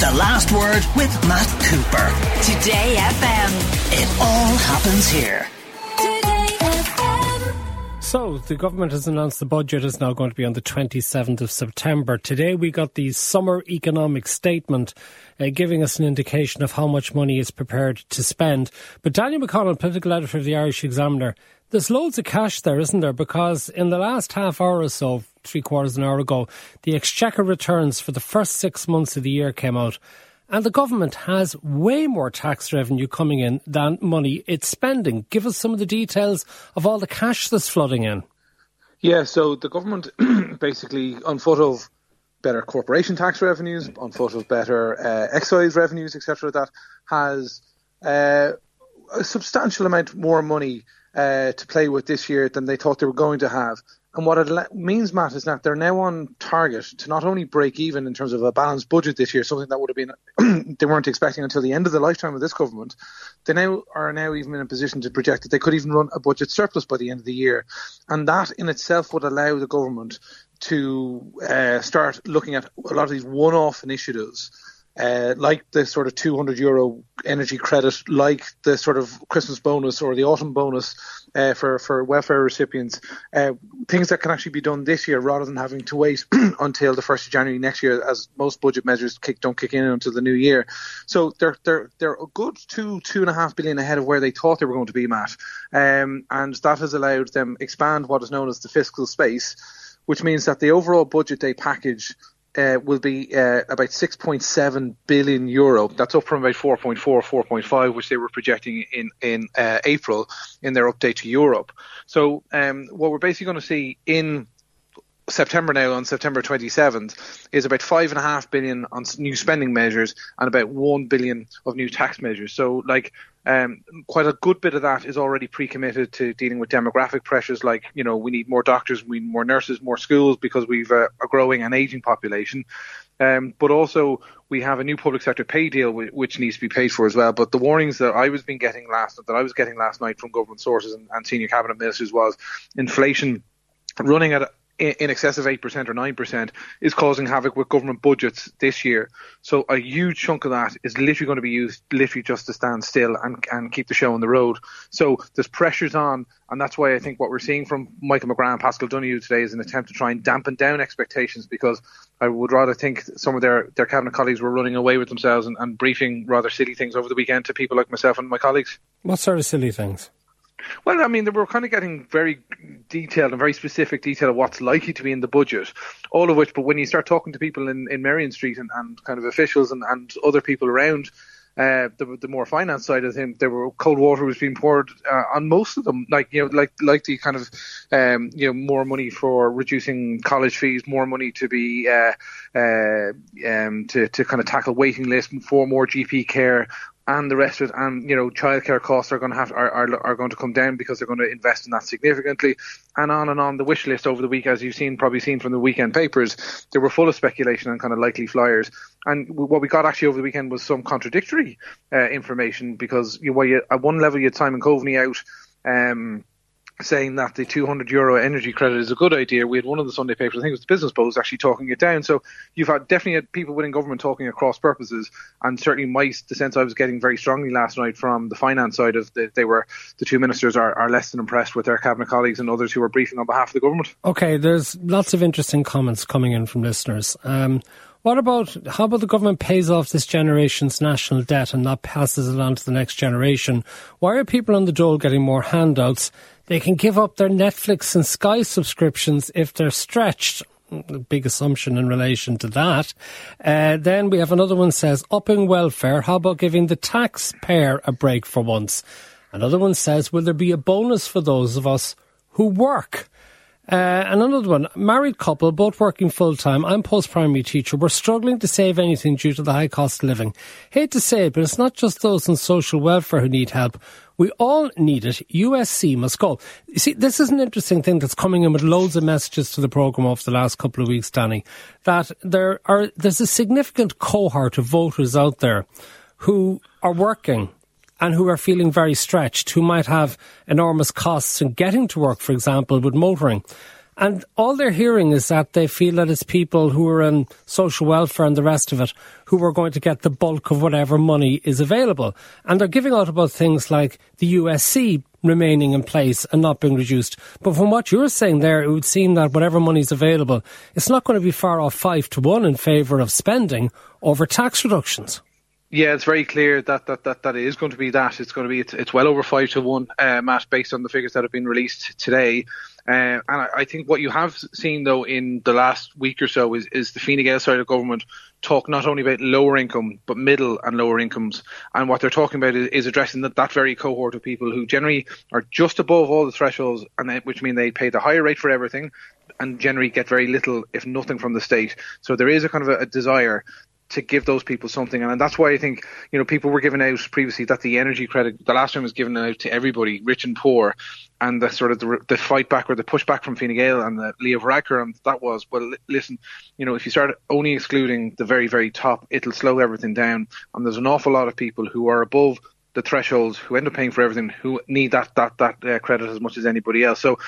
The Last Word with Matt Cooper. Today FM. It all happens here. Today FM So, the government has announced the budget is now going to be on the 27th of September. Today we got the summer economic statement uh, giving us an indication of how much money is prepared to spend. But Daniel McConnell, political editor of the Irish Examiner, there's loads of cash there, isn't there? Because in the last half hour or so, three quarters of an hour ago, the Exchequer returns for the first six months of the year came out. And the government has way more tax revenue coming in than money it's spending. Give us some of the details of all the cash that's flooding in. Yeah, so the government basically, on foot of better corporation tax revenues, on foot of better uh, excise revenues, etc., that has uh, a substantial amount more money uh, to play with this year than they thought they were going to have. And what it means, Matt, is that they're now on target to not only break even in terms of a balanced budget this year, something that would have been they weren't expecting until the end of the lifetime of this government. They now are now even in a position to project that they could even run a budget surplus by the end of the year, and that in itself would allow the government to uh, start looking at a lot of these one-off initiatives uh, like the sort of 200 euro energy credit, like the sort of Christmas bonus or the autumn bonus uh, for for welfare recipients, uh, things that can actually be done this year rather than having to wait until the first of January next year, as most budget measures kick, don't kick in until the new year. So they're they're they're a good two two and a half billion ahead of where they thought they were going to be, Matt, um, and that has allowed them expand what is known as the fiscal space, which means that the overall budget day package uh, will be uh, about 6.7 billion euro. That's up from about 4.4, 4.5, which they were projecting in in uh, April in their update to Europe. So um, what we're basically going to see in September now on September 27th is about five and a half billion on new spending measures and about one billion of new tax measures. So like um, quite a good bit of that is already pre-committed to dealing with demographic pressures like you know we need more doctors, we need more nurses, more schools because we've uh, a growing and aging population. Um, but also we have a new public sector pay deal which needs to be paid for as well. But the warnings that I was been getting last that I was getting last night from government sources and, and senior cabinet ministers was inflation running at in excess of 8% or 9% is causing havoc with government budgets this year. So a huge chunk of that is literally going to be used literally just to stand still and, and keep the show on the road. So there's pressures on, and that's why I think what we're seeing from Michael McGrath and Paschal Donohoe today is an attempt to try and dampen down expectations because I would rather think some of their, their cabinet colleagues were running away with themselves and, and briefing rather silly things over the weekend to people like myself and my colleagues. What sort of silly things? Well, I mean, they were kind of getting very detailed and very specific detail of what's likely to be in the budget, all of which, but when you start talking to people in, in Merrion Street and, and kind of officials and, and other people around uh, the, the more finance side of things, there were cold water was being poured uh, on most of them, like you know, like like the kind of um, you know more money for reducing college fees, more money to be uh, uh, um, to to kind of tackle waiting lists for more GP care, and the rest of it, and you know, childcare costs are going to have are, are, are going to come down because they're going to invest in that significantly, and on and on. The wish list over the week, as you've seen, probably seen from the weekend papers, they were full of speculation and kind of likely flyers. And what we got actually over the weekend was some contradictory uh, information because you, well, you, at one level you had Simon Coveney out. Um, saying that the 200 euro energy credit is a good idea. We had one of the Sunday papers, I think it was the Business Post, actually talking it down. So you've had definitely had people within government talking across purposes, and certainly my the sense I was getting very strongly last night from the finance side of the, they were the two ministers are, are less than impressed with their cabinet colleagues and others who were briefing on behalf of the government. Okay, there's lots of interesting comments coming in from listeners. Um, what about how about the government pays off this generation's national debt and not passes it on to the next generation? Why are people on the dole getting more handouts? They can give up their Netflix and Sky subscriptions if they're stretched. Big assumption in relation to that. Uh, then we have another one says upping welfare. How about giving the taxpayer a break for once? Another one says, will there be a bonus for those of us who work? Uh, and another one, married couple, both working full time. I'm post primary teacher. We're struggling to save anything due to the high cost of living. Hate to say it, but it's not just those on social welfare who need help. We all need it. USC must go. You see, this is an interesting thing that's coming in with loads of messages to the programme over the last couple of weeks, Danny, that there are, there's a significant cohort of voters out there who are working and who are feeling very stretched, who might have enormous costs in getting to work, for example, with motoring. And all they're hearing is that they feel that it's people who are in social welfare and the rest of it who are going to get the bulk of whatever money is available. And they're giving out about things like the USC remaining in place and not being reduced. But from what you're saying there, it would seem that whatever money is available, it's not going to be far off five to one in favour of spending over tax reductions. Yeah, it's very clear that that, that, that is going to be that. It's going to be it's, it's well over five to one, uh, Matt, based on the figures that have been released today. Uh, and I, I, think what you have seen though in the last week or so is, is the Fine Gael side of government talk not only about lower income but middle and lower incomes, and what they're talking about is, is addressing that, that very cohort of people who generally are just above all the thresholds, and they, which mean they pay the higher rate for everything, and generally get very little, if nothing, from the state. So there is a kind of a, a desire to give those people something. And, that's why I think, you know, people were given out previously that the energy credit, the last time was given out to everybody, rich and poor. And the sort of the, the fight back or the pushback from Fine Gael and the Leo Varadkar, and that was, well, listen, you know, if you start only excluding the very, very top, it'll slow everything down. And there's an awful lot of people who are above the thresholds who end up paying for everything who need that that that uh, credit as much as anybody else. So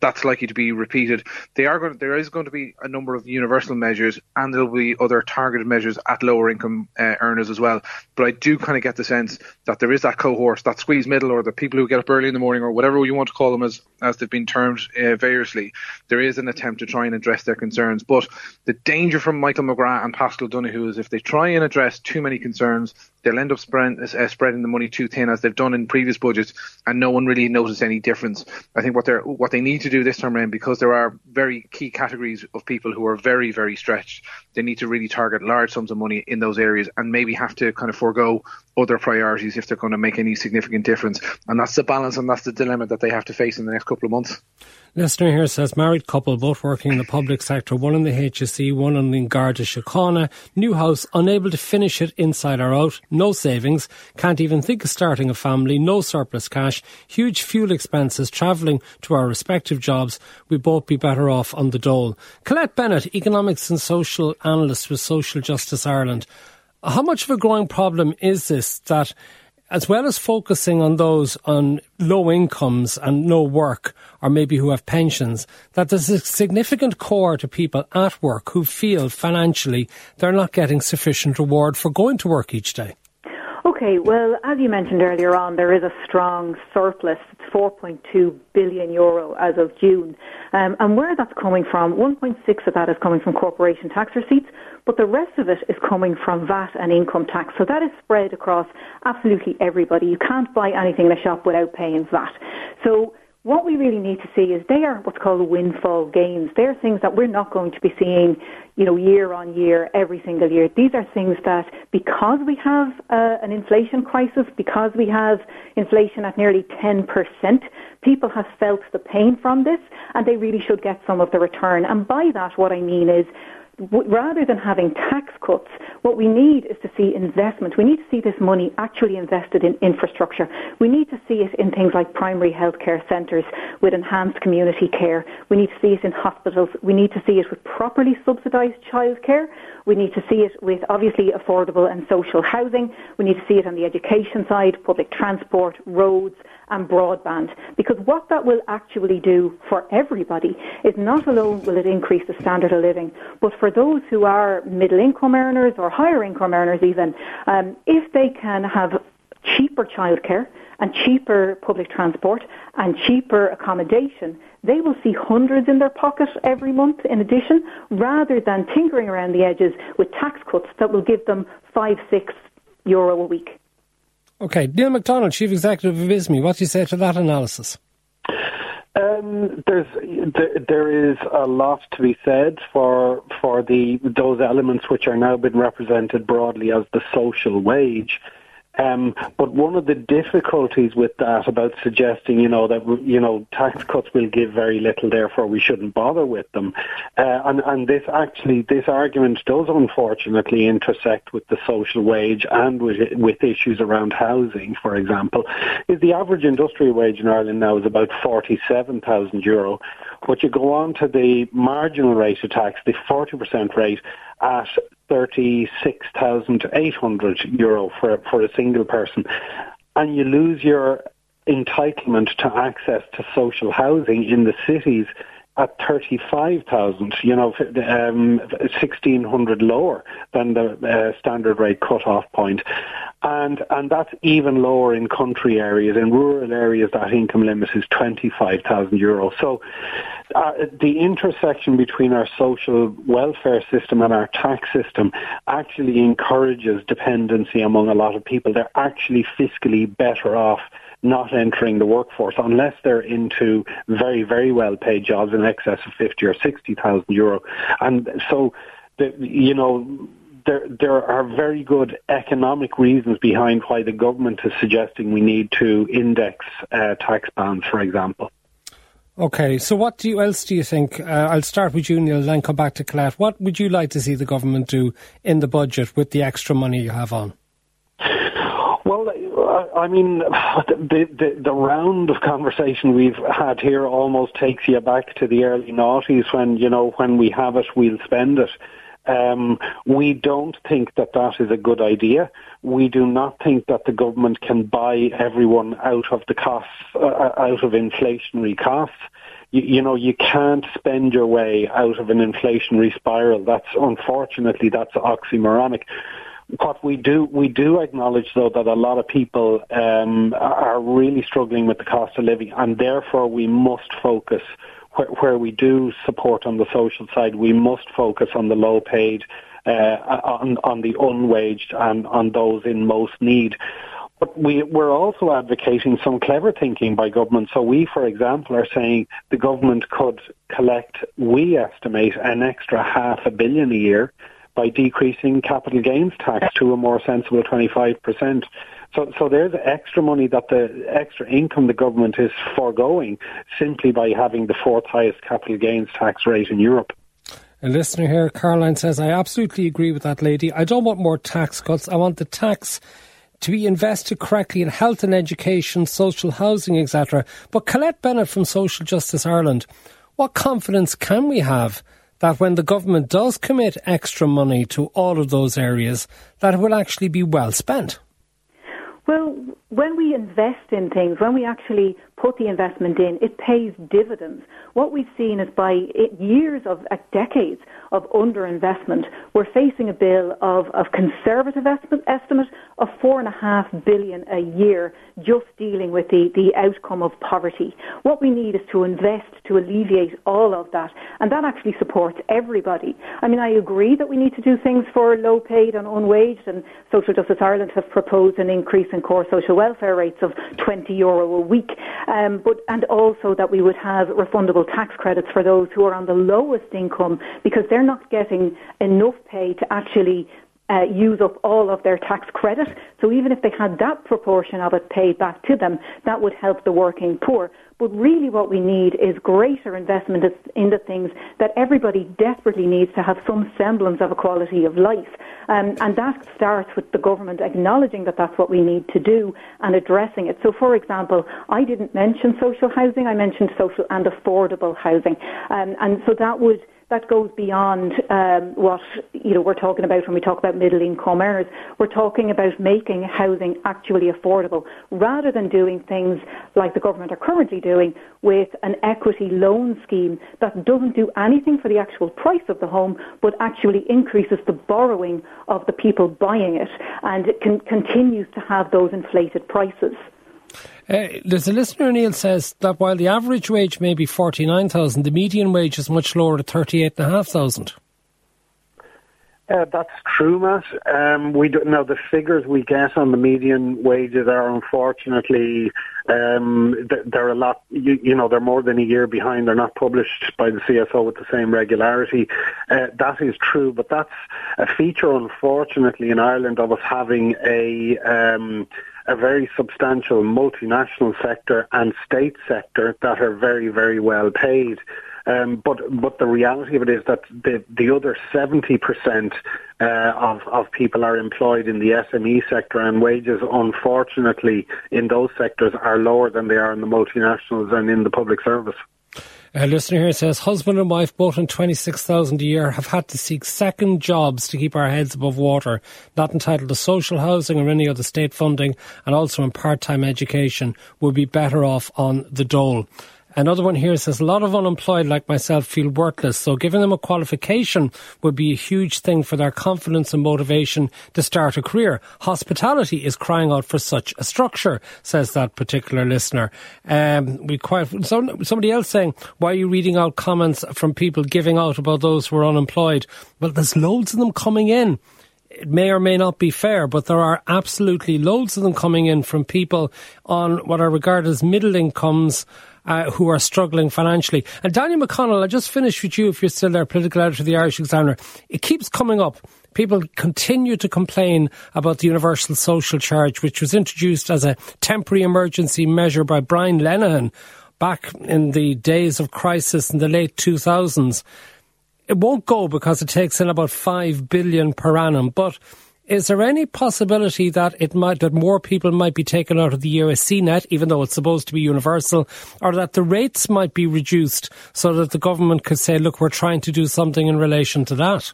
that's likely to be repeated. They are going. To, there is going to be a number of universal measures, and there will be other targeted measures at lower income uh, earners as well. But I do kind of get the sense that there is that cohort, that squeeze middle, or the people who get up early in the morning, or whatever you want to call them, as as they've been termed uh, variously. There is an attempt to try and address their concerns, but the danger from Michael McGrath and Paschal Donohoe is if they try and address too many concerns, they'll end up spread, uh, spreading the money too thin as they've done in previous budgets, and no one really notices any difference. I think what they what they need to do this time around, because there are very key categories of people who are very very stretched, they need to really target large sums of money in those areas, and maybe have to kind of forego other priorities if they're going to make any significant difference. And that's the balance and that's the dilemma that they have to face in the next couple of months. Listener here says married couple, both working in the public sector, one in the HSE, one in the Garda Síochána, new house, unable to finish it inside or out, no savings, can't even think of starting a family, no surplus cash, huge fuel expenses, travelling to our respective jobs. We'd both be better off on the dole. Colette Bennett, economics and social analyst with Social Justice Ireland. How much of a growing problem is this that as well as focusing on those on low incomes and no work, or maybe who have pensions, that there's a significant core to people at work who feel financially they're not getting sufficient reward for going to work each day. Okay, well, as you mentioned earlier on, there is a strong surplus. It's 4.2 billion euro as of June. Um, and where that's coming from, 1.6 of that is coming from corporation tax receipts, but the rest of it is coming from VAT and income tax. So that is spread across absolutely everybody. You can't buy anything in a shop without paying VAT. So what we really need to see is they are what's called windfall gains. They're things that we're not going to be seeing, you know, year on year, every single year. These are things that because we have uh, an inflation crisis, because we have inflation at nearly 10%, people have felt the pain from this and they really should get some of the return. And by that, what I mean is rather than having tax cuts, what we need is to see investment. We need to see this money actually invested in infrastructure. We need to see it in things like primary healthcare centres with enhanced community care. We need to see it in hospitals. We need to see it with properly subsidised childcare. We need to see it with obviously affordable and social housing. We need to see it on the education side, public transport, roads, and broadband. Because what that will actually do for everybody is not alone will it increase the standard of living, but for those who are middle income earners or higher income earners even, um, if they can have cheaper childcare and cheaper public transport and cheaper accommodation, they will see hundreds in their pocket every month in addition, rather than tinkering around the edges with tax cuts that will give them five, six euro a week. Okay, Neil McDonnell, Chief Executive of ISME, what do you say to that analysis? Um, there's there, is a lot to be said for for the those elements which are now been represented broadly as the social wage. Um, but one of the difficulties with that about suggesting, you know, that you know tax cuts will give very little, therefore we shouldn't bother with them, uh, and and this actually this argument does unfortunately intersect with the social wage and with with issues around housing, for example, is the average industrial wage in Ireland now is about forty seven thousand euro, but you go on to the marginal rate of tax, the forty percent rate at 36,800 euro for, for a single person. And you lose your entitlement to access to social housing in the cities at 35,000, you know, um, 1,600 lower than the uh, standard rate cut-off point. And, and that's even lower in country areas. In rural areas, that income limit is 25,000 euros. So uh, the intersection between our social welfare system and our tax system actually encourages dependency among a lot of people. They're actually fiscally better off not entering the workforce unless they're into very, very well paid jobs in excess of 50 or 60,000 euro. And so, the, you know, there, there are very good economic reasons behind why the government is suggesting we need to index uh, tax bands, for example. Okay, so what do you, else do you think? Uh, I'll start with you, Neil, and then come back to Colette. What would you like to see the government do in the budget with the extra money you have on? Well, I mean, the, the, the round of conversation we've had here almost takes you back to the early noughties when you know when we have it, we'll spend it. Um, we don't think that that is a good idea. We do not think that the government can buy everyone out of the costs, uh, out of inflationary costs. You, you, know, you can't spend your way out of an inflationary spiral. That's unfortunately that's oxymoronic. What we do, we do acknowledge though that a lot of people um, are really struggling with the cost of living, and therefore we must focus where, where we do support on the social side, we must focus on the low paid, uh, on, on the unwaged and on those in most need. But we, we're also advocating some clever thinking by government. So we, for example, are saying the government could collect, we estimate, an extra half a billion a year by decreasing capital gains tax to a more sensible 25%. So, so there's extra money that the extra income the government is foregoing simply by having the fourth highest capital gains tax rate in Europe. A listener here, Caroline says, I absolutely agree with that lady. I don't want more tax cuts. I want the tax to be invested correctly in health and education, social housing, etc. But Colette Bennett from Social Justice Ireland, what confidence can we have that when the government does commit extra money to all of those areas, that it will actually be well spent? Well, when we invest in things, when we actually put the investment in, it pays dividends. What we've seen is by years of uh, decades of underinvestment, we're facing a bill of, conservative estimate of four and a half billion a year just dealing with the, the outcome of poverty. What we need is to invest to alleviate all of that, and that actually supports everybody. I mean, I agree that we need to do things for low paid and unwaged, and Social Justice Ireland have proposed an increase in core social welfare rates of 20 euro a week um, but and also that we would have refundable tax credits for those who are on the lowest income because they're not getting enough pay to actually uh, use up all of their tax credit. So even if they had that proportion of it paid back to them, that would help the working poor. But really what we need is greater investment in the things that everybody desperately needs to have some semblance of a quality of life. Um, and that starts with the government acknowledging that that's what we need to do and addressing it. So for example, I didn't mention social housing, I mentioned social and affordable housing. Um, and so that would that goes beyond um, what you know we're talking about when we talk about middle income earners. We're talking about making housing actually affordable, rather than doing things like the government are currently doing with an equity loan scheme that doesn't do anything for the actual price of the home, but actually increases the borrowing of the people buying it, and it can, continues to have those inflated prices. Uh, there's a listener, Neil, says that while the average wage may be 49,000, the median wage is much lower at 38,500. Uh, that's true, Matt. Um, we do, now the figures we get on the median wages are unfortunately um, they're a lot. You, you, know, they're more than a year behind. They're not published by the CSO with the same regularity. Uh, that is true, but that's a feature, unfortunately, in Ireland of us having a. Um, a very substantial multinational sector and state sector that are very, very well paid. Um, but but the reality of it is that the the other seventy percent uh, of of people are employed in the SME sector, and wages, unfortunately, in those sectors are lower than they are in the multinationals and in the public service. A listener here says, husband and wife, both on 26,000 a year, have had to seek second jobs to keep our heads above water, not entitled to social housing or any other state funding, and also in part-time education, would be better off on the dole. Another one here says a lot of unemployed like myself feel worthless, so giving them a qualification would be a huge thing for their confidence and motivation to start a career. Hospitality is crying out for such a structure, says that particular listener. Um, we quite somebody else saying, "Why are you reading out comments from people giving out about those who are unemployed?" Well, there's loads of them coming in it may or may not be fair, but there are absolutely loads of them coming in from people on what are regarded as middle incomes uh, who are struggling financially. And Daniel McConnell, I'll just finished with you if you're still there, political editor of the Irish Examiner. It keeps coming up. People continue to complain about the universal social charge, which was introduced as a temporary emergency measure by Brian Lenihan back in the days of crisis in the late 2000s. It won't go because it takes in about 5 billion per annum, but is there any possibility that it might that more people might be taken out of the USC net, even though it's supposed to be universal, or that the rates might be reduced so that the government could say, "Look, we're trying to do something in relation to that"?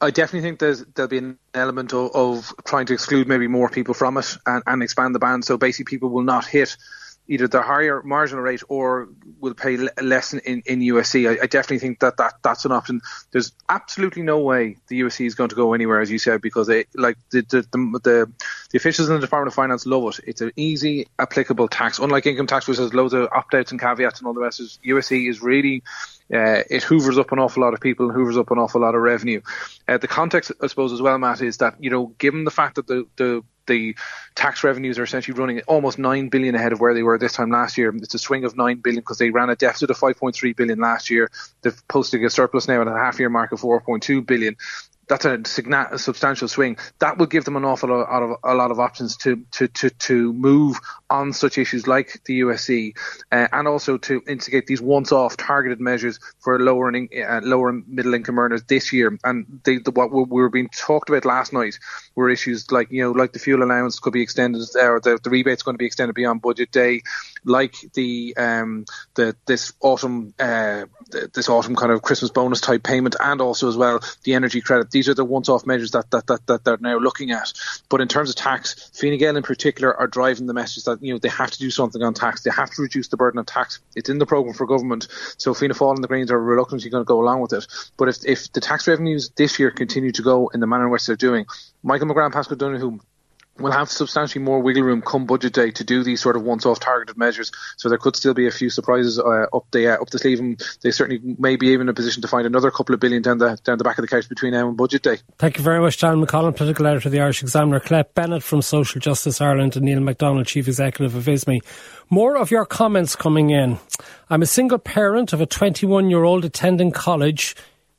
I definitely think there'll be an element of, of trying to exclude maybe more people from it and, and expand the band, so basically people will not hit either the higher marginal rate or will pay less in, in, USC. I, I, definitely think that, that that's an option. There's absolutely no way the USC is going to go anywhere, as you said, because they, like the the, the, the, the officials in the Department of Finance love it. It's an easy, applicable tax. Unlike income tax, which has loads of opt outs and caveats and all the rest, USC is really uh, it hoovers up an awful lot of people and hoovers up an awful lot of revenue. Uh, the context, I suppose, as well, Matt, is that you know, given the fact that the the the tax revenues are essentially running almost 9 billion ahead of where they were this time last year. It's a swing of 9 billion because they ran a deficit of 5.3 billion last year. They've posted a surplus now at a half year mark of 4.2 billion that's a, substantial swing. That will give them an awful lot of a lot of options to to to, to move on such issues like the USC, uh, and also to instigate these once-off targeted measures for lower and uh, lower middle income earners this year. And they, the, what we were being talked about last night were issues like you know like the fuel allowance could be extended, or the, the rebates going to be extended beyond budget day, like the um the this autumn uh this autumn kind of Christmas bonus type payment, and also as well the energy credit these are the once-off measures that, that, that, that they're now looking at. But in terms of tax, Fine Gael in particular are driving the message that you know they have to do something on tax. They have to reduce the burden of tax. It's in the programme for government. So Fianna Fáil and the Greens are reluctantly going to go along with it. But if, if the tax revenues this year continue to go in the manner in which they're doing, Michael McGrath, Paschal Donohoe will have substantially more wiggle room come budget day to do these sort of once-off targeted measures. So there could still be a few surprises uh, up the uh, up the sleeve, and they certainly may be even in a position to find another couple of billion down the down the back of the couch between now and budget day. Thank you very much, Dan McConnell, political editor of the Irish Examiner, Colette Bennett from Social Justice Ireland, and Neil McDonnell, chief executive of ISME. More of your comments coming in. I'm a single parent of a 21 year old attending college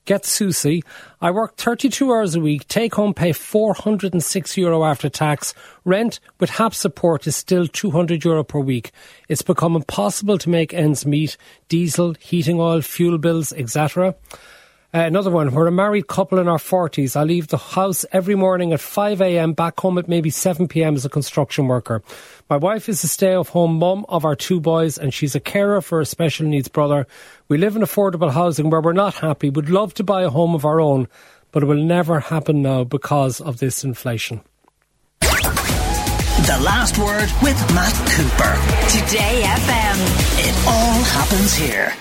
get SUSI. I work 32 hours a week, take home pay 406 euro after tax. Rent with HAP support is still 200 euro per week. It's become impossible to make ends meet. Diesel, heating oil, fuel bills, etc. Uh, another one, we're a married couple in our 40s. I leave the house every morning at 5am, back home at maybe 7pm as a construction worker. My wife is a stay at home mum of our two boys and she's a carer for a special needs brother. We live in affordable housing where we're not happy. Would love to buy a home of our own, but it will never happen now because of this inflation. The last word with Matt Cooper. Today FM. It all happens here.